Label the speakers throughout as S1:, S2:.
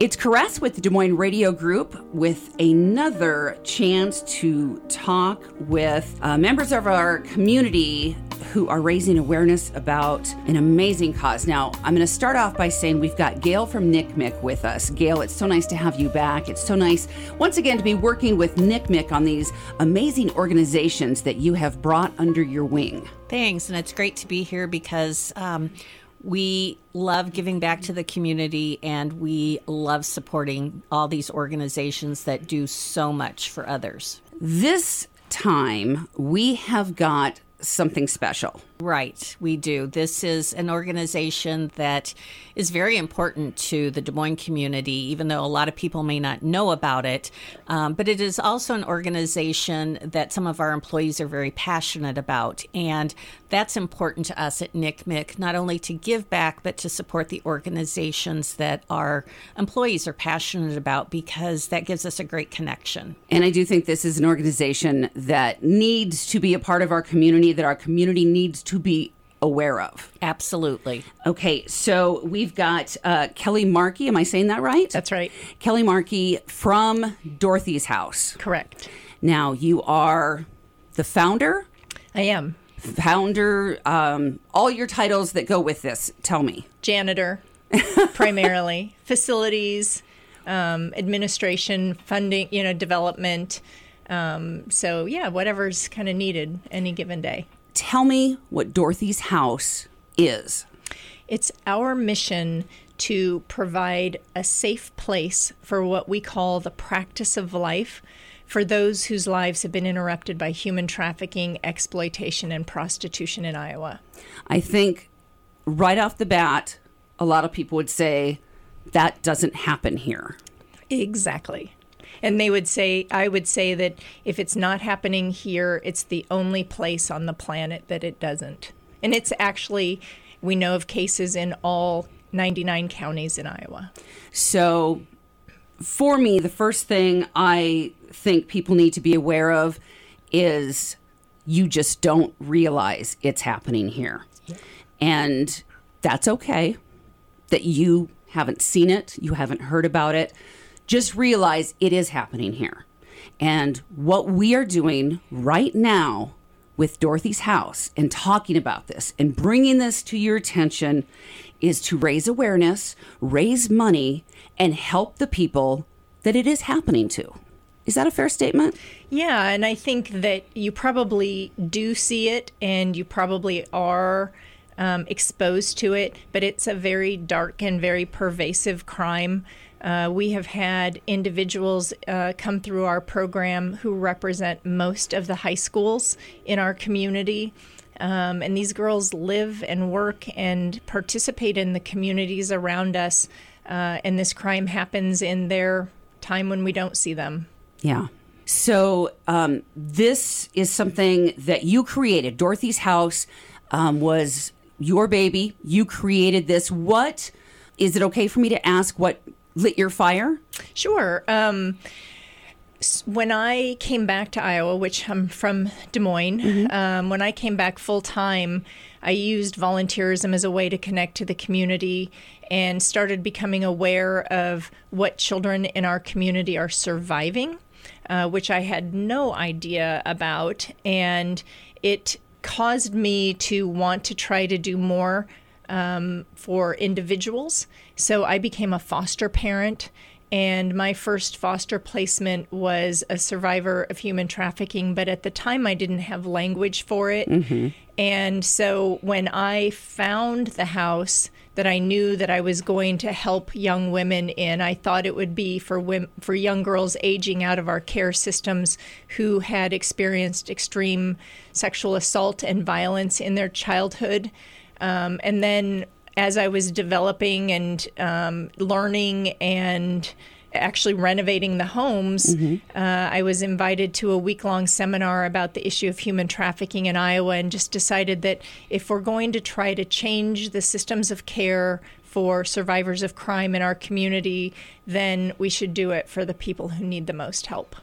S1: It's Caress with the Des Moines Radio Group with another chance to talk with uh, members of our community who are raising awareness about an amazing cause. Now, I'm going to start off by saying we've got Gail from NCMIC with us. Gail, it's so nice to have you back. It's so nice, once again, to be working with NCMIC on these amazing organizations that you have brought under your wing.
S2: Thanks, and it's great to be here because um, we love giving back to the community and we love supporting all these organizations that do so much for others.
S1: This time, we have got something special.
S2: Right, we do. This is an organization that is very important to the Des Moines community, even though a lot of people may not know about it. Um, but it is also an organization that some of our employees are very passionate about. And that's important to us at NCMIC, not only to give back, but to support the organizations that our employees are passionate about because that gives us a great connection.
S1: And I do think this is an organization that needs to be a part of our community, that our community needs to be aware of.
S2: Absolutely.
S1: Okay, so we've got uh, Kelly Markey. Am I saying that right?
S3: That's right.
S1: Kelly Markey from Dorothy's House.
S3: Correct.
S1: Now, you are the founder,
S3: I am.
S1: Founder, um, all your titles that go with this. Tell me.
S3: Janitor, primarily. Facilities, um, administration, funding, you know, development. Um, so, yeah, whatever's kind of needed any given day.
S1: Tell me what Dorothy's House is.
S3: It's our mission to provide a safe place for what we call the practice of life for those whose lives have been interrupted by human trafficking, exploitation, and prostitution in Iowa.
S1: I think right off the bat, a lot of people would say that doesn't happen here.
S3: Exactly. And they would say, I would say that if it's not happening here, it's the only place on the planet that it doesn't. And it's actually, we know of cases in all 99 counties in Iowa.
S1: So, for me, the first thing I think people need to be aware of is you just don't realize it's happening here. And that's okay that you haven't seen it, you haven't heard about it. Just realize it is happening here. And what we are doing right now with Dorothy's house and talking about this and bringing this to your attention is to raise awareness, raise money, and help the people that it is happening to. Is that a fair statement?
S3: Yeah, and I think that you probably do see it and you probably are um, exposed to it, but it's a very dark and very pervasive crime. Uh, we have had individuals uh, come through our program who represent most of the high schools in our community. Um, and these girls live and work and participate in the communities around us. Uh, and this crime happens in their time when we don't see them.
S1: Yeah. So um, this is something that you created. Dorothy's house um, was your baby. You created this. What is it okay for me to ask? What lit your fire?
S3: Sure. Um, when I came back to Iowa, which I'm from Des Moines, um, when I came back full time, I used volunteerism as a way to connect to the community and started becoming aware of what children in our community are surviving, uh, which I had no idea about. And it caused me to want to try to do more um, for individuals. So I became a foster parent, and my first foster placement was a survivor of human trafficking. But at the time, I didn't have language for it. And so when I found the house that I knew that I was going to help young women in, I thought it would be for women, for young girls aging out of our care systems who had experienced extreme sexual assault and violence in their childhood. Um, and then as I was developing and um, learning and actually renovating the homes, uh, I was invited to a week long seminar about the issue of human trafficking in Iowa and just decided that if we're going to try to change the systems of care for survivors of crime in our community, then we should do it for the people who need the most help.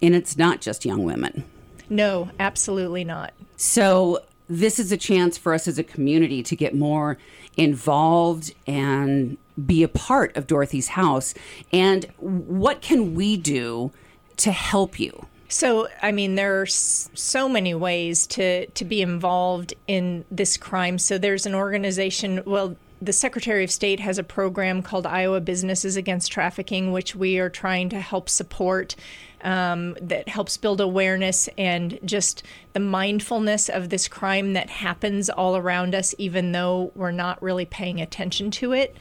S1: And it's not just young women.
S3: No, absolutely not.
S1: So this is a chance for us as a community to get more involved and be a part of Dorothy's house. And what can we do to help you?
S3: So, I mean, there are so many ways to, to be involved in this crime. So, there's an organization, well, the Secretary of State has a program called Iowa Businesses Against Trafficking, which we are trying to help support. Um, that helps build awareness and just the mindfulness of this crime that happens all around us, even though we're not really paying attention to it.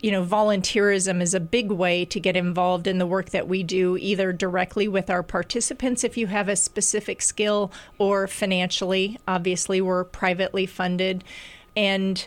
S3: You know, volunteerism is a big way to get involved in the work that we do, either directly with our participants if you have a specific skill, or financially. Obviously, we're privately funded. And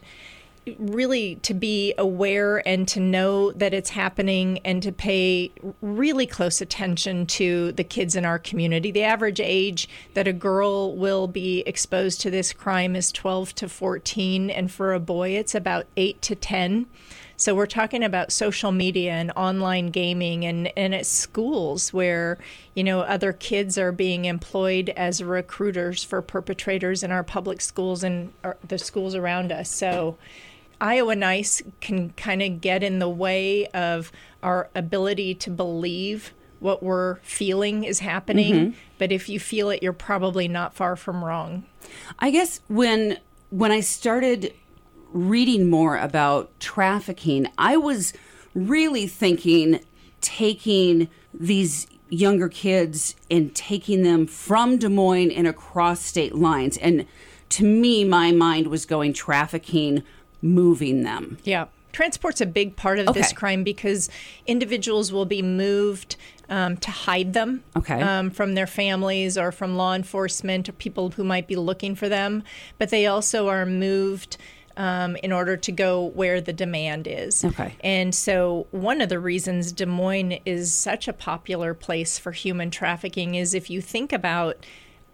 S3: really to be aware and to know that it's happening and to pay really close attention to the kids in our community. The average age that a girl will be exposed to this crime is 12 to 14, and for a boy, it's about 8 to 10. So we're talking about social media and online gaming and, and at schools where, you know, other kids are being employed as recruiters for perpetrators in our public schools and uh, the schools around us. So Iowa Nice can kind of get in the way of our ability to believe what we're feeling is happening. Mm-hmm. But if you feel it, you're probably not far from wrong.
S1: I guess when when I started reading more about trafficking, I was really thinking taking these younger kids and taking them from Des Moines and across state lines. And to me, my mind was going trafficking moving them.
S3: Yeah. Transport's a big part of okay. this crime because individuals will be moved um, to hide them
S1: okay.
S3: um, from their families or from law enforcement or people who might be looking for them. But they also are moved um, in order to go where the demand is.
S1: Okay.
S3: And so, one of the reasons Des Moines is such a popular place for human trafficking is if you think about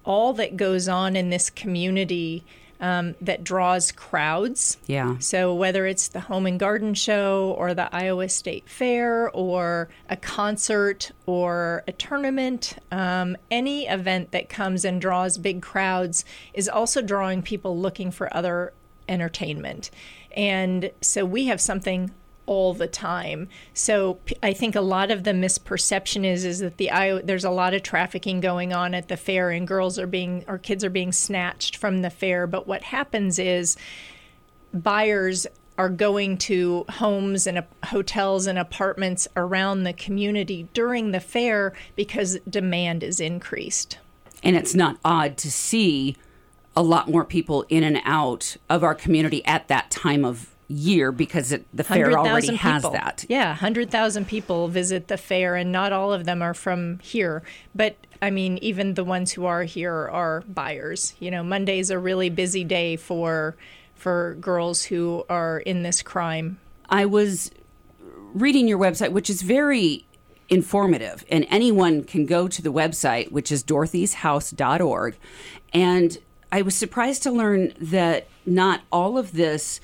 S3: all that goes on in this community um, that draws crowds.
S1: Yeah.
S3: So whether it's the Home and Garden Show or the Iowa State Fair or a concert or a tournament, um, any event that comes and draws big crowds is also drawing people looking for other entertainment. And so we have something all the time. So I think a lot of the misperception is is that the I, there's a lot of trafficking going on at the fair and girls are being or kids are being snatched from the fair. But what happens is buyers are going to homes and hotels and apartments around the community during the fair because demand is increased.
S1: And it's not odd to see a lot more people in and out of our community at that time of year because it, the fair already has
S3: people.
S1: that.
S3: Yeah, 100,000 people visit the fair, and not all of them are from here. But I mean, even the ones who are here are buyers. You know, Monday's a really busy day for for girls who are in this crime.
S1: I was reading your website, which is very informative, and anyone can go to the website, which is dorothyshouse.org. And I was surprised to learn that not all of this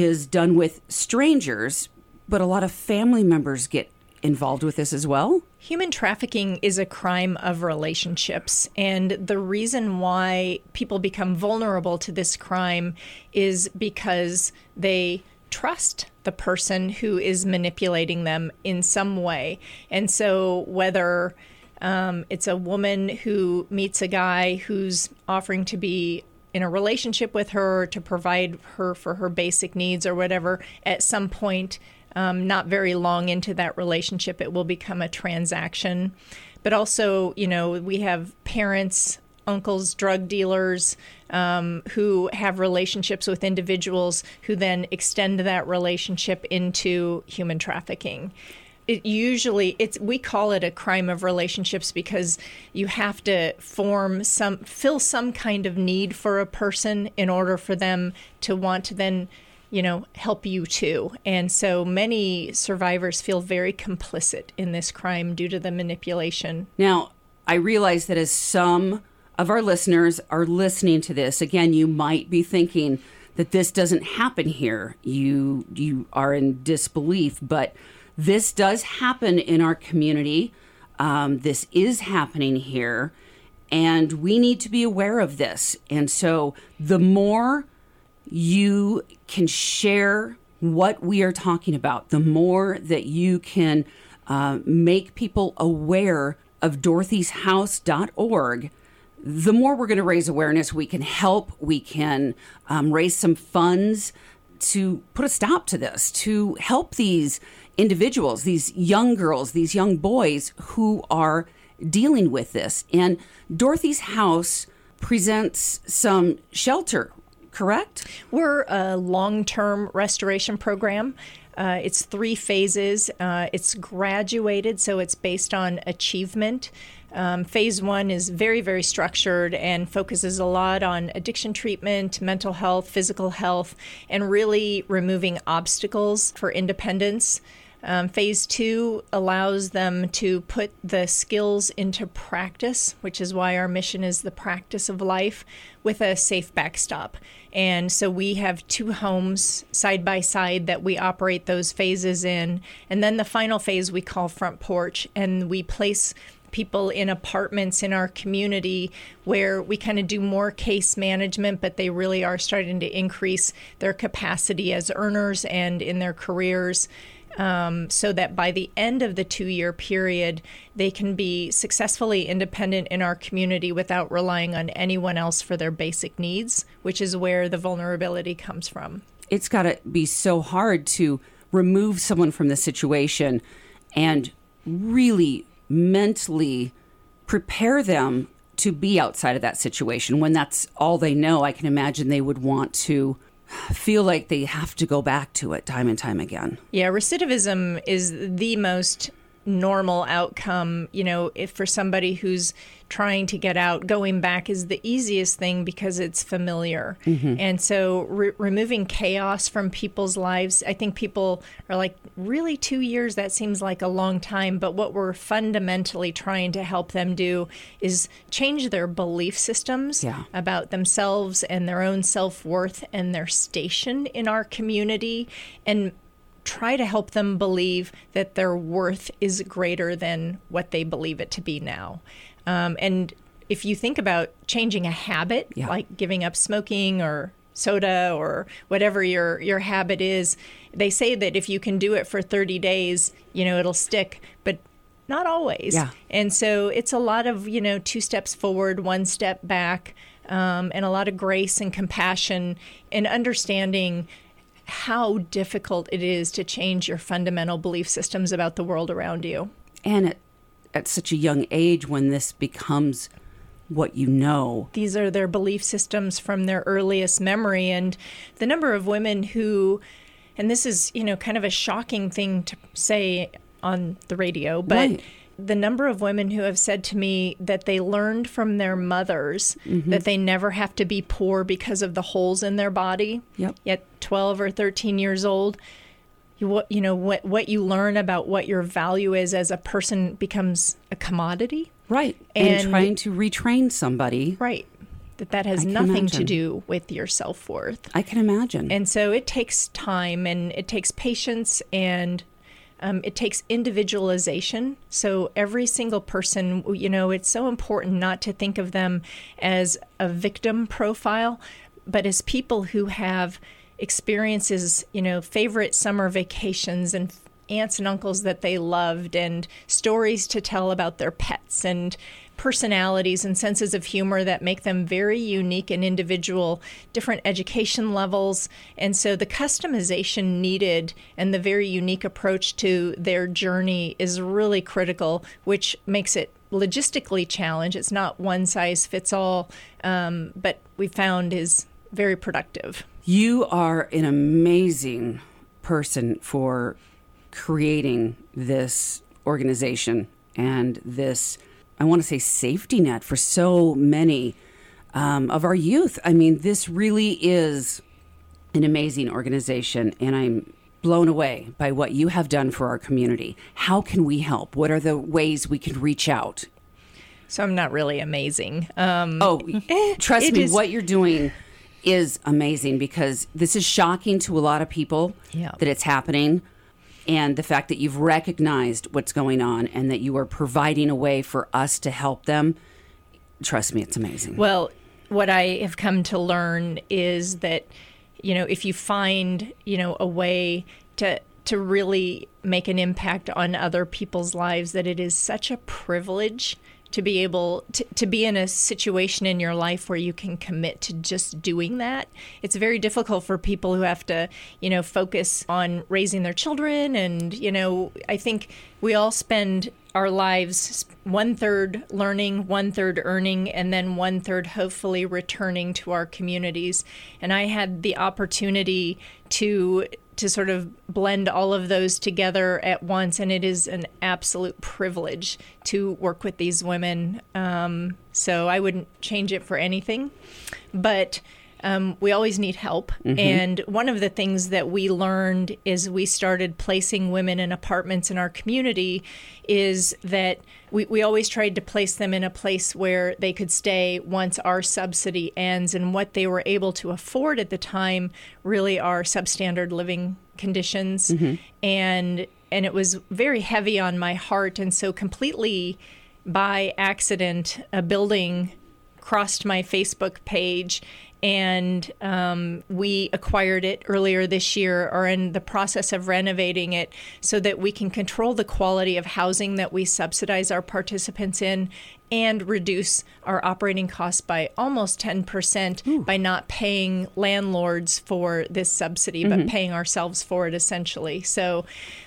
S1: is done with strangers, but a lot of family members get involved with this as well?
S3: Human trafficking is a crime of relationships. And the reason why people become vulnerable to this crime is because they trust the person who is manipulating them in some way. And so, whether um, it's a woman who meets a guy who's offering to be in a relationship with her to provide her for her basic needs or whatever, at some point, um, not very long into that relationship, it will become a transaction. But also, you know, we have parents, uncles, drug dealers um, who have relationships with individuals who then extend that relationship into human trafficking it usually it's we call it a crime of relationships because you have to form some fill some kind of need for a person in order for them to want to then you know help you too. And so many survivors feel very complicit in this crime due to the manipulation.
S1: Now i realize that as some of our listeners are listening to this again you might be thinking that this doesn't happen here. You you are in disbelief but this does happen in our community. Um, this is happening here, and we need to be aware of this. And so, the more you can share what we are talking about, the more that you can uh, make people aware of dorothy'shouse.org, the more we're going to raise awareness. We can help, we can um, raise some funds to put a stop to this, to help these individuals, these young girls, these young boys who are dealing with this. And Dorothy's House presents some shelter, correct?
S3: We're a long term restoration program. Uh, it's three phases. Uh, it's graduated, so it's based on achievement. Um, phase one is very, very structured and focuses a lot on addiction treatment, mental health, physical health, and really removing obstacles for independence. Um, phase two allows them to put the skills into practice, which is why our mission is the practice of life with a safe backstop. And so we have two homes side by side that we operate those phases in. And then the final phase we call front porch, and we place people in apartments in our community where we kind of do more case management, but they really are starting to increase their capacity as earners and in their careers um, so that by the end of the two year period, they can be successfully independent in our community without relying on anyone else for their basic needs, which is where the vulnerability comes from.
S1: It's got to be so hard to remove someone from the situation and really mentally prepare them to be outside of that situation when that's all they know. I can imagine they would want to feel like they have to go back to it time and time again.
S3: Yeah, recidivism is the most normal outcome. You know, if for somebody who's trying to get out, going back is the easiest thing because it's familiar. Mm-hmm. And so re- removing chaos from people's lives, I think people are like, really, two years? That seems like a long time. But what we're fundamentally trying to help them do is change their belief systems
S1: yeah.
S3: about themselves and their own self worth and their station in our community and try to help them believe that their worth is greater than what they believe it to be now. Um, and if you think about changing a habit,
S1: yeah.
S3: like giving up smoking or soda or whatever your your habit is, they say that if you can do it for 30 days, you know, it'll stick, but not always.
S1: Yeah.
S3: And so it's a lot of, you know, two steps forward, one step back. Um, and a lot of grace and compassion and understanding how difficult it is to change your fundamental belief systems about the world around you.
S1: And at, at such a young age, when this becomes what you know.
S3: These are their belief systems from their earliest memory. And the number of women who, and this is, you know, kind of a shocking thing to say on the radio, but.
S1: Right
S3: the number of women who have said to me that they learned from their mothers mm-hmm. that they never have to be poor because of the holes in their body.
S1: Yep.
S3: Yet 12 or 13 years old, you what you know what what you learn about what your value is as a person becomes a commodity.
S1: Right. And, and trying to retrain somebody.
S3: Right. That that has nothing imagine. to do with your self-worth.
S1: I can imagine.
S3: And so it takes time and it takes patience and um, it takes individualization. So every single person, you know, it's so important not to think of them as a victim profile, but as people who have experiences, you know, favorite summer vacations and aunts and uncles that they loved and stories to tell about their pets and personalities and senses of humor that make them very unique and individual, different education levels. And so the customization needed and the very unique approach to their journey is really critical, which makes it logistically challenged. It's not one size fits all, um, but we found is very productive.
S1: You are an amazing person for creating this organization and this I want to say safety net for so many um, of our youth. I mean, this really is an amazing organization, and I'm blown away by what you have done for our community. How can we help? What are the ways we can reach out?
S3: So I'm not really amazing. Um,
S1: oh, trust me, is... what you're doing is amazing because this is shocking to a lot of people
S3: yeah.
S1: that it's happening and the fact that you've recognized what's going on and that you are providing a way for us to help them trust me it's amazing.
S3: Well what i have come to learn is that you know, if you find, you know, a way to to really make an impact on other people's lives that it is such a privilege to be able to, to be in a situation in your life where you can commit to just doing that it's very difficult for people who have to you know focus on raising their children and you know i think we all spend our lives one third learning, one third earning, and then one third hopefully returning to our communities. And I had the opportunity to to sort of blend all of those together at once, and it is an absolute privilege to work with these women. Um, so I wouldn't change it for anything, but um, we always need help. Mm-hmm. And one of the things that we learned is we started placing women in apartments in our community is that we, we always tried to place them in a place where they could stay once our subsidy ends. And what they were able to afford at the time really are substandard living conditions. Mm-hmm. And and it was very heavy on my heart. And so completely by accident, a building crossed my Facebook page and um, we acquired it earlier this year or in the process of renovating it so that we can control the quality of housing that we subsidize our participants in and reduce our operating costs by almost 10% Ooh. by not paying landlords for this subsidy mm-hmm. but paying ourselves for it essentially so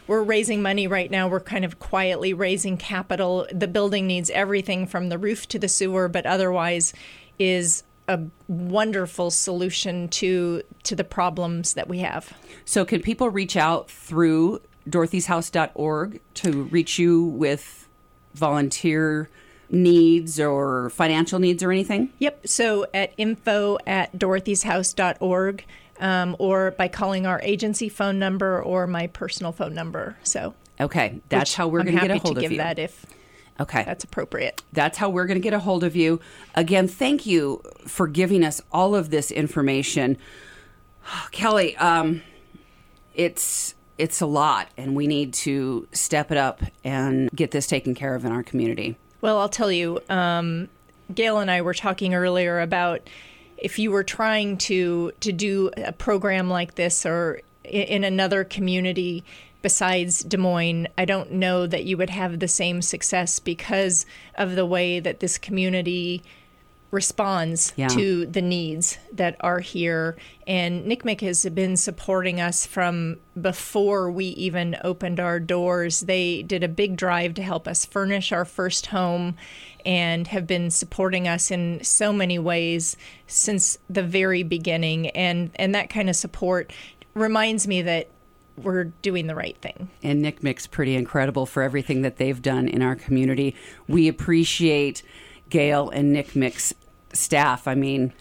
S3: we're raising money right now we're kind of quietly raising capital the building needs everything from the roof to the sewer but otherwise is a wonderful solution to to the problems that we have.
S1: So can people reach out through dorothyshouse.org to reach you with volunteer needs or financial needs or anything?
S3: Yep. So at info at dorothyshouse.org um, or by calling our agency phone number or my personal phone number. So
S1: Okay, that's how we're going to get a hold
S3: to
S1: of
S3: give
S1: you.
S3: that if
S1: Okay.
S3: That's appropriate.
S1: That's how we're going to get a hold of you. Again, thank you for giving us all of this information. Kelly, um, it's it's a lot and we need to step it up and get this taken care of in our community.
S3: Well, I'll tell you, um, Gail and I were talking earlier about if you were trying to to do a program like this or in another community besides Des Moines, I don't know that you would have the same success because of the way that this community responds yeah. to the needs that are here. And NCMIC has been supporting us from before we even opened our doors. They did a big drive to help us furnish our first home and have been supporting us in so many ways since the very beginning. And, and that kind of support reminds me that we're doing the right thing.
S1: And NCMIC's pretty incredible for everything that they've done in our community. We appreciate Gail and NCMIC's staff. I mean,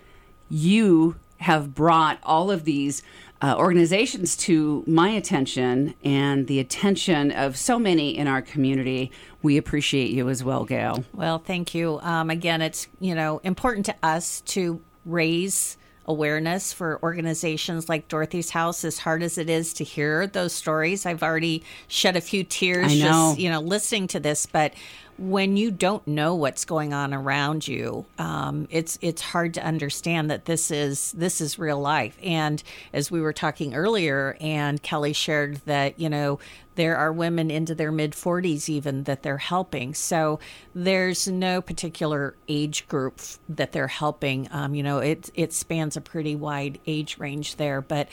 S1: you have brought all of these uh, organizations to my attention and the attention of so many in our community. We appreciate you as well, Gail.
S2: Well, thank you. Um, again, it's you know important to us to raise awareness for organizations like Dorothy's House, as hard as it is to hear those stories. I've already shed a few tears I just, you know, listening to this, but when you don't know what's going on around you, um, it's it's hard to understand that this is this is real life. And as we were talking earlier, and Kelly shared that you know there are women into their mid 40s even that they're helping. So there's no particular age group that they're helping. Um, you know, it it spans a pretty wide age range there, but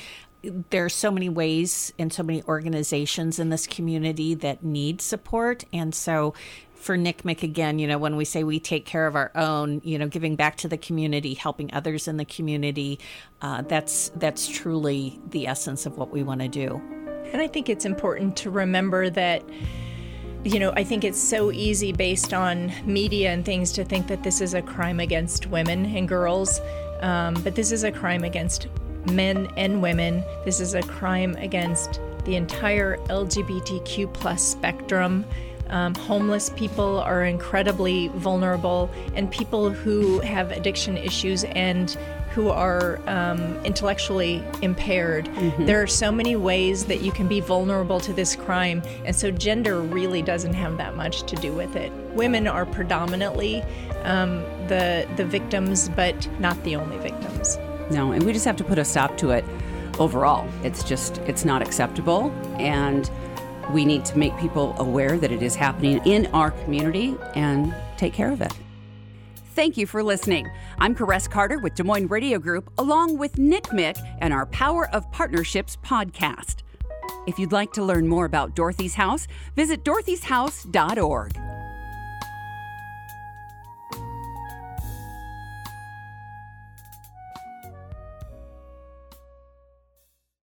S2: there are so many ways and so many organizations in this community that need support and so for NCMIC again, you know, when we say we take care of our own, you know, giving back to the community, helping others in the community, uh, that's that's truly the essence of what we want to do.
S3: And I think it's important to remember that you know, I think it's so easy based on media and things to think that this is a crime against women and girls, um, but this is a crime against men and women. This is a crime against the entire LGBTQ plus spectrum. Um, homeless people are incredibly vulnerable, and people who have addiction issues and who are um, intellectually impaired. Mm-hmm. There are so many ways that you can be vulnerable to this crime, and so gender really doesn't have that much to do with it. Women are predominantly um, the the victims, but not the only victims.
S1: No, and we just have to put a stop to it. overall. It's just, it's not acceptable. And we need to make people aware that it is happening in our community and take care of it. Thank you for listening. I'm Caress Carter with Des Moines Radio Group, along with NCMIC and our Power of Partnerships podcast. If you'd like to learn more about Dorothy's House, visit dorothy'shouse.org.